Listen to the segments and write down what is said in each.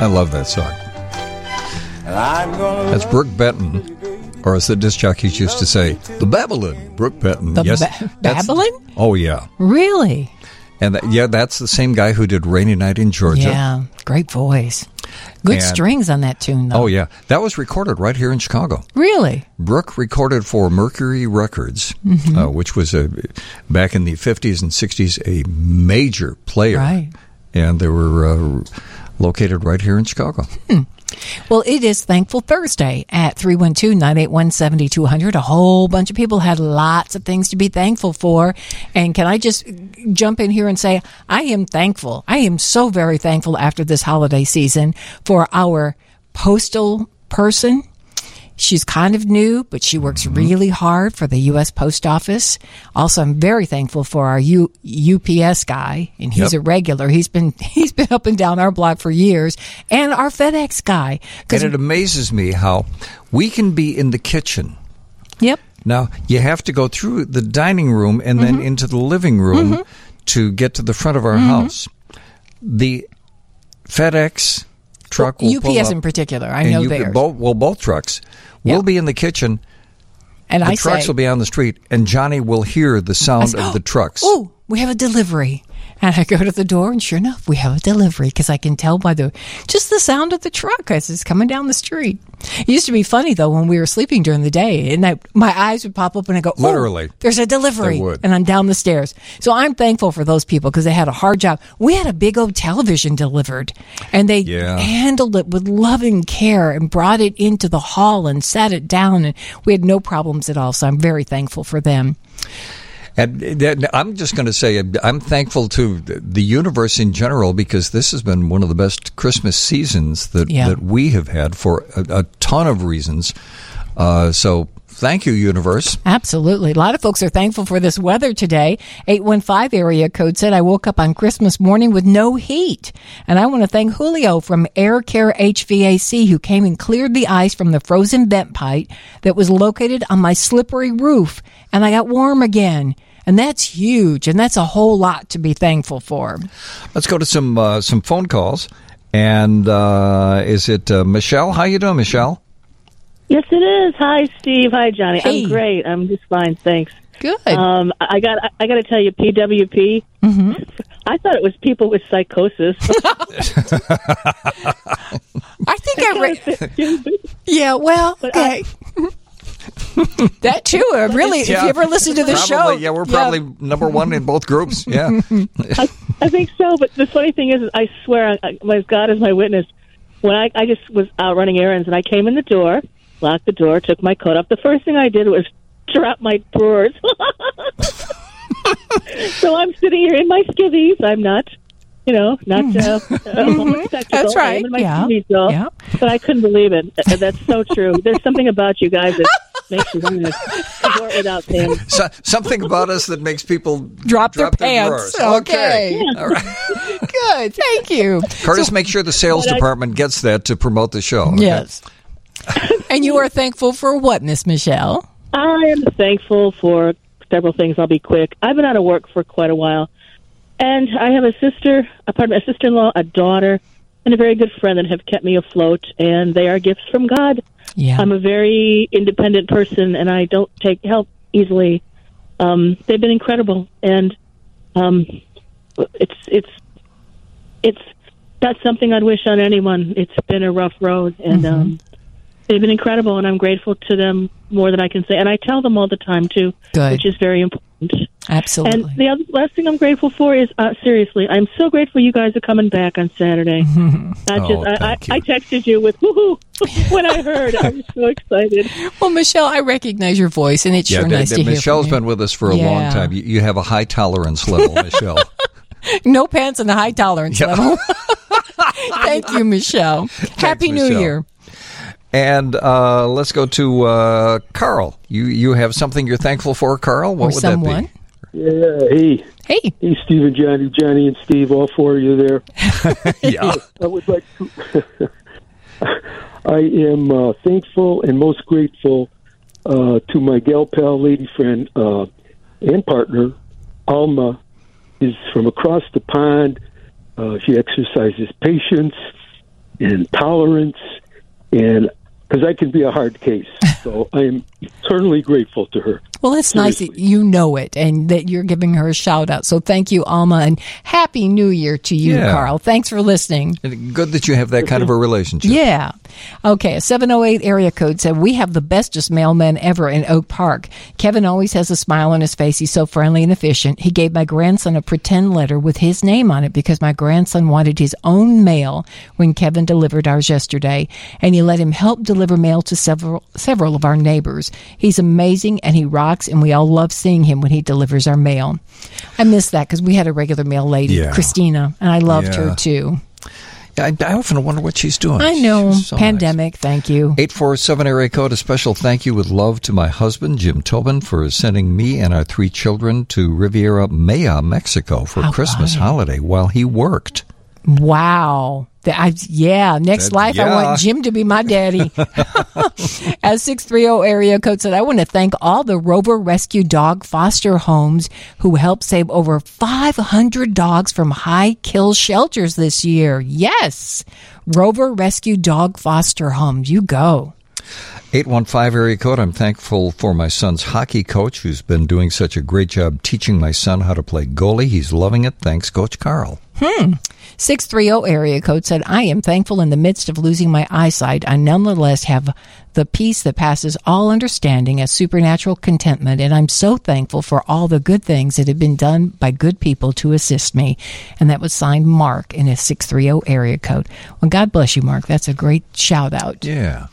I love that song. That's Brook Benton, or as the disc jockeys used to say, the Babylon. Brook Benton. The yes, ba- Babylon? Oh yeah, Really? and that, yeah, that's the same guy who did "Rainy Night in Georgia." Yeah. Great voice. Good And- strings on that tune, though. Oh yeah, that was recorded right here in Chicago. Really? Brook recorded for Mercury Records, Mm-hmm. uh, which was a back in the fifties and sixties a major player, Right. and there were uh, located right here in Chicago. Hmm. Well, it is Thankful Thursday at 312 981 7200. A whole bunch of people had lots of things to be thankful for. And can I just jump in here and say, I am thankful. I am so very thankful after this holiday season for our postal person. She's kind of new, but she works mm-hmm. really hard for the U.S. Post Office. Also, I'm very thankful for our U- UPS guy, and he's Yep. a regular. He's been he's been up and down our block for years, and our FedEx guy. And it amazes me how we can be in the kitchen. yep, Now, you have to go through the dining room and Mm-hmm. then into the living room mm-hmm. to get to the front of our mm-hmm. house. The FedEx truck will pull UPS up, in particular. I know theirs, Both, well, both trucks will be in the kitchen. and The I trucks say, will be on the street, and Johnny will hear the sound of the oh, trucks. "Oh, we have a delivery." And I go to the door, and sure enough, we have a delivery because I can tell by the just the sound of the truck as it's coming down the street. It used to be funny though when we were sleeping during the day, and I, my eyes would pop up and I go, oh, Literally. there's a delivery," and I'm down the stairs. So I'm thankful for those people because they had a hard job. We had a big old television delivered, and they Yeah. handled it with loving care and brought it into the hall and sat it down, and we had no problems at all. So I'm very thankful for them. And I'm just going to say I'm thankful to the universe in general because this has been one of the best Christmas seasons that, Yeah. that we have had for a, a ton of reasons. Uh, so thank you, universe. Absolutely. A lot of folks are thankful for this weather today. 815 area code said I woke up on Christmas morning with no heat. And I want to thank Julio from Air Care HVAC who came and cleared the ice from the frozen vent pipe that was located on my slippery roof. And I got warm again. And that's huge. And that's a whole lot to be thankful for. Let's go to some uh, some phone calls. And uh, is it uh, Michelle? How you doing, Michelle? Yes, it is. Hi, Steve. Hi, Johnny. Hey. I'm great. I'm just fine, thanks. Good. Um, I got. I got to tell you, PWP. Mm-hmm. I thought it was people with psychosis. I think I read. Yeah, well, okay. that too. Uh, really, if you ever listen to the show, Yeah, we're probably number one in both groups. Yeah. I, I think so. But the funny thing is, I swear, I, my God is my witness. When I, I just was out running errands, and I came in the door, locked the door, took my coat off. The first thing I did was drop my drawers. so I'm sitting here in my skivvies. I'm not, you know, not uh, uh, homosexual. That's right. I'm in my Yeah. skivvies. Yeah. But I couldn't believe it. Uh, That's so true. There's something about you guys that makes you want to support without saying. so, something about us that makes people drop, their drawers. pants. Okay. All right. Good. Thank you. Curtis, make sure the sales But I- department gets that to promote the show. okay? Yes. and you are thankful for what, Miss Michelle? I am thankful for several things. I'll be quick. I've been out of work for quite a while, and I have a sister, a pardon me, a sister-in-law, a daughter, and a very good friend that have kept me afloat, and they are gifts from God. Yeah. I'm a very independent person, and I don't take help easily. Um, they've been incredible, and um, it's it's it's that's something I'd wish on anyone. It's been a rough road, and Mm-hmm. um, they've been incredible, and I'm grateful to them more than I can say. And I tell them all the time too, Good. which is very important. Absolutely. And the other, last thing I'm grateful for is uh, seriously, I'm so grateful you guys are coming back on Saturday. Not Oh, just, I, I, you. I texted you with woohoo when I heard. I was so excited. well, Michelle, I recognize your voice, and it's Yeah, sure d- nice d- to hear Michelle's from you. been with us for a long time. You, you have a high tolerance level, Michelle. No pants and a high tolerance Yeah. level. Thank you, Michelle. Happy New Year. And uh, let's go to uh, Carl. You you have something you're thankful for, Carl? What or would someone. that Yeah, hey, Hey. hey, Steve and Johnny, Johnny and Steve, all four of you there. Yeah. I would like to. I am uh, thankful and most grateful uh, to my gal pal, lady friend, uh, and partner, Alma, is from across the pond. Uh, she exercises patience, and tolerance, and because I can be a hard case. So I am eternally grateful to her. Well, it's nice that you know it and that you're giving her a shout out. So thank you, Alma, and Happy New Year to you, Yeah. Carl. Thanks for listening. And Good that you have that kind of a relationship. Yeah. Okay. A 708 area code said, We have the bestest mailman ever in Oak Park. Kevin always has a smile on his face. He's so friendly and efficient. He gave my grandson a pretend letter with his name on it because my grandson wanted his own mail when Kevin delivered ours yesterday. And he let him help deliver mail to several, several of our neighbors. He's amazing and he rocks, and we all love seeing him when he delivers our mail. I miss that because we had a regular mail lady, Yeah. Christina, and I loved Yeah. her too. I, I often wonder what she's doing. I know. So nice. Pandemic. Thank you. 847 area code, a special thank you with love to my husband, Jim Tobin, for sending me and our three children to Riviera Maya, Mexico for How Christmas holiday while he worked. Wow. The- I, yeah, next That- life I want Jim to be my daddy. As 630 area code said, I want to thank all the Rover Rescue Dog Foster Homes who helped save over 500 dogs from high kill shelters this year. Yes. Rover Rescue Dog Foster Homes. You go. 815 area code, I'm thankful for my son's hockey coach who's been doing such a great job teaching my son how to play goalie. He's loving it. Thanks, Coach Carl. Hmm. 630 area code said, I am thankful in the midst of losing my eyesight. I nonetheless have the peace that passes all understanding as supernatural contentment. And I'm so thankful for all the good things that have been done by good people to assist me. And that was signed Mark in his 630 area code. Well, God bless you, Mark. That's a great shout out. Yeah.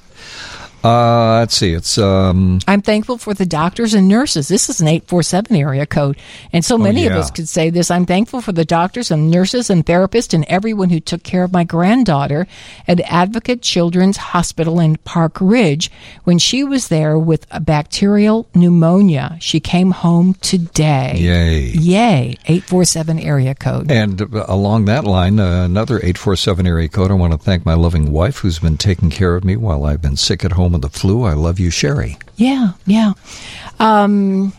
Uh, let's see. It's um, I'm thankful for the doctors and nurses. This is an 847 area code. And so many of yeah. us could say this. I'm thankful for the doctors and nurses and therapists and everyone who took care of my granddaughter at Advocate Children's Hospital in Park Ridge when she was there with a bacterial pneumonia. She came home today. yay. Yay. 847 area code. And uh, along that line, uh, another 847 area code, I want to thank my loving wife who's been taking care of me while I've been sick at home with the flu. I love you, Sherry. Yeah, yeah. Um,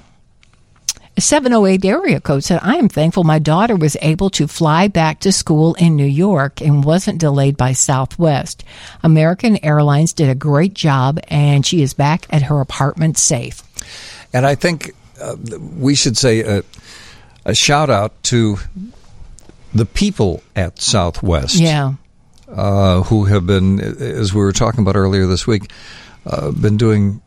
708 area code said, I am thankful my daughter was able to fly back to school in New York and wasn't delayed by Southwest. American Airlines did a great job and she is back at her apartment safe. And I think uh, we should say a, a shout out to the people at Southwest. Yeah. Uh, who have been, as we were talking about earlier this week, uh, been doing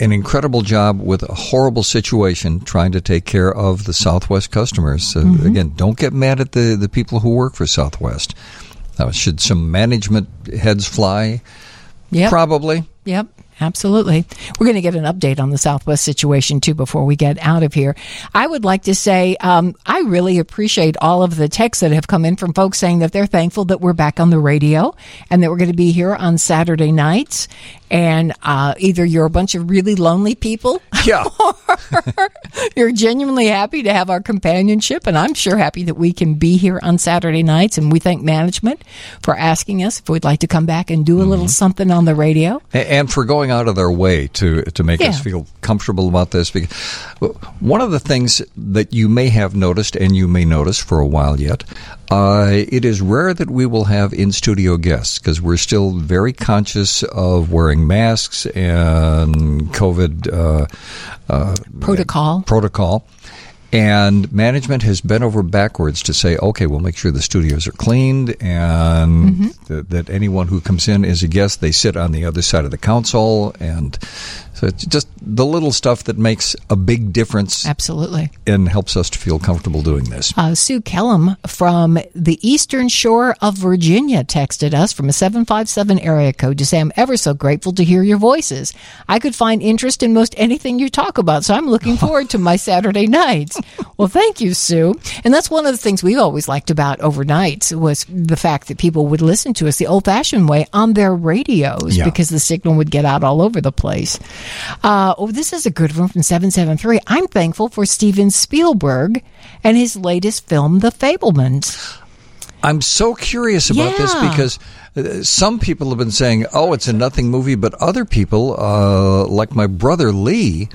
an incredible job with a horrible situation trying to take care of the Southwest customers. So Again, don't get mad at the, the people who work for Southwest. Uh, should some management heads fly? Yep. Probably. Yep, absolutely. We're going to get an update on the Southwest situation too before we get out of here. I would like to say um, I really appreciate all of the texts that have come in from folks saying that they're thankful that we're back on the radio and that we're going to be here on Saturday nights. And uh, either you're a bunch of really lonely people Yeah. you're genuinely happy to have our companionship, and I'm sure happy that we can be here on Saturday nights. And we thank management for asking us if we'd like to come back and do a little something on the radio. And for going out of their way to to make us feel comfortable about this. Because one of the things that you may have noticed, and you may notice for a while yet, uh, it is rare that we will have in studio guests because we're still very conscious of wearing masks and COVID uh, uh, Protocol. protocol. And management has bent over backwards to say, okay, we'll make sure the studios are cleaned and mm-hmm. th- that anyone who comes in is a guest, they sit on the other side of the console. And so it's just the little stuff that makes a big difference Absolutely. and helps us to feel comfortable doing this. Uh, Sue Kellum from the eastern shore of Virginia texted us from a 757 area code to say, I'm ever so grateful to hear your voices. I could find interest in most anything you talk about, so I'm looking forward to my Saturday nights. Well, thank you, Sue. And that's one of the things we always liked about overnights was the fact that people would listen to us the old fashioned way on their radios Yeah. because the signal would get out all over the place. Uh, oh, this is a good one from 773. I'm thankful for Steven Spielberg and his latest film, The Fabelmans. I'm so curious about this because uh, some people have been saying, oh, it's a nothing movie, but other people, uh, like my brother Lee,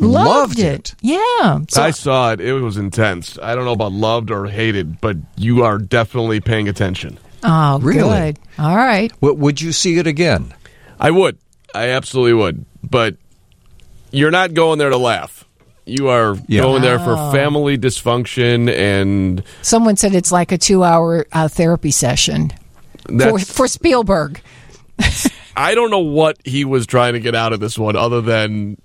loved, it. Yeah. So, I saw it. It was intense. I don't know about loved or hated, but you are definitely paying attention. Oh, Really? good. All right. W- would you see it again? I would. I absolutely would. But you're not going there to laugh. You are Yeah. going there for Oh. family dysfunction, and Someone said it's like a two-hour uh, therapy session for, for Spielberg. I don't know what he was trying to get out of this one, other than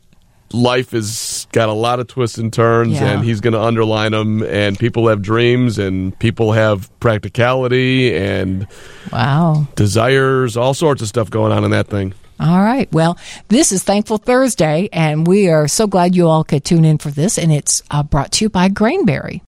life has got a lot of twists and turns, Yeah. and he's going to underline them. And people have dreams, and people have practicality and Wow. desires, all sorts of stuff going on in that thing. All right. Well, this is Thankful Thursday, and we are so glad you all could tune in for this. And it's uh, brought to you by Grainberry.